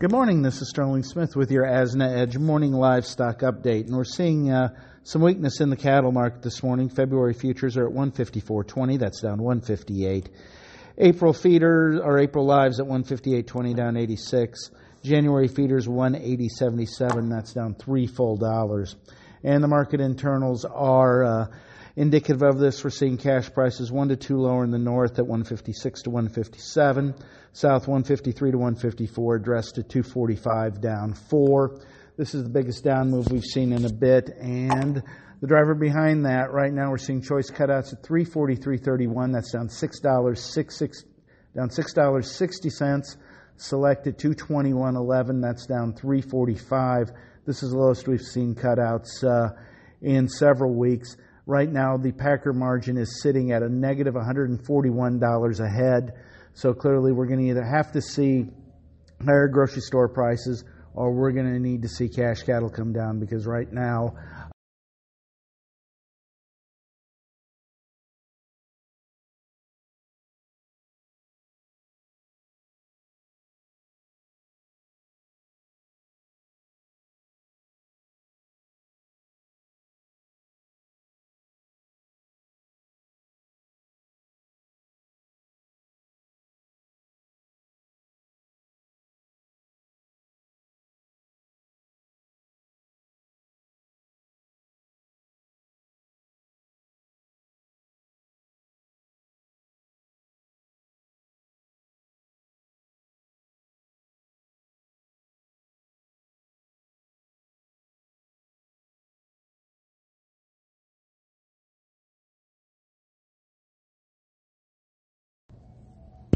Good morning. This is Sterling Smith with your ASNA Edge morning livestock update, and we're seeing uh, some weakness in the cattle market this morning. February futures are at 154.20. That's down 158. April feeders or April lives at 158.20, down 86. January feeders 180.77. That's down three full dollars. And the market internals are. Uh, Indicative of this, we're seeing cash prices 1 to 2 lower in the north at 156 to 157, south 153 to 154, dressed to 245 down 4. This is the biggest down move we've seen in a bit and the driver behind that right now we're seeing choice cutouts at 343.31 that's down $6 six, six, down $6.60 select at 221.11 that's down 345 this is the lowest we've seen cutouts uh, in several weeks Right now, the packer margin is sitting at a negative $141 a head. So clearly, we're going to either have to see higher grocery store prices or we're going to need to see cash cattle come down because right now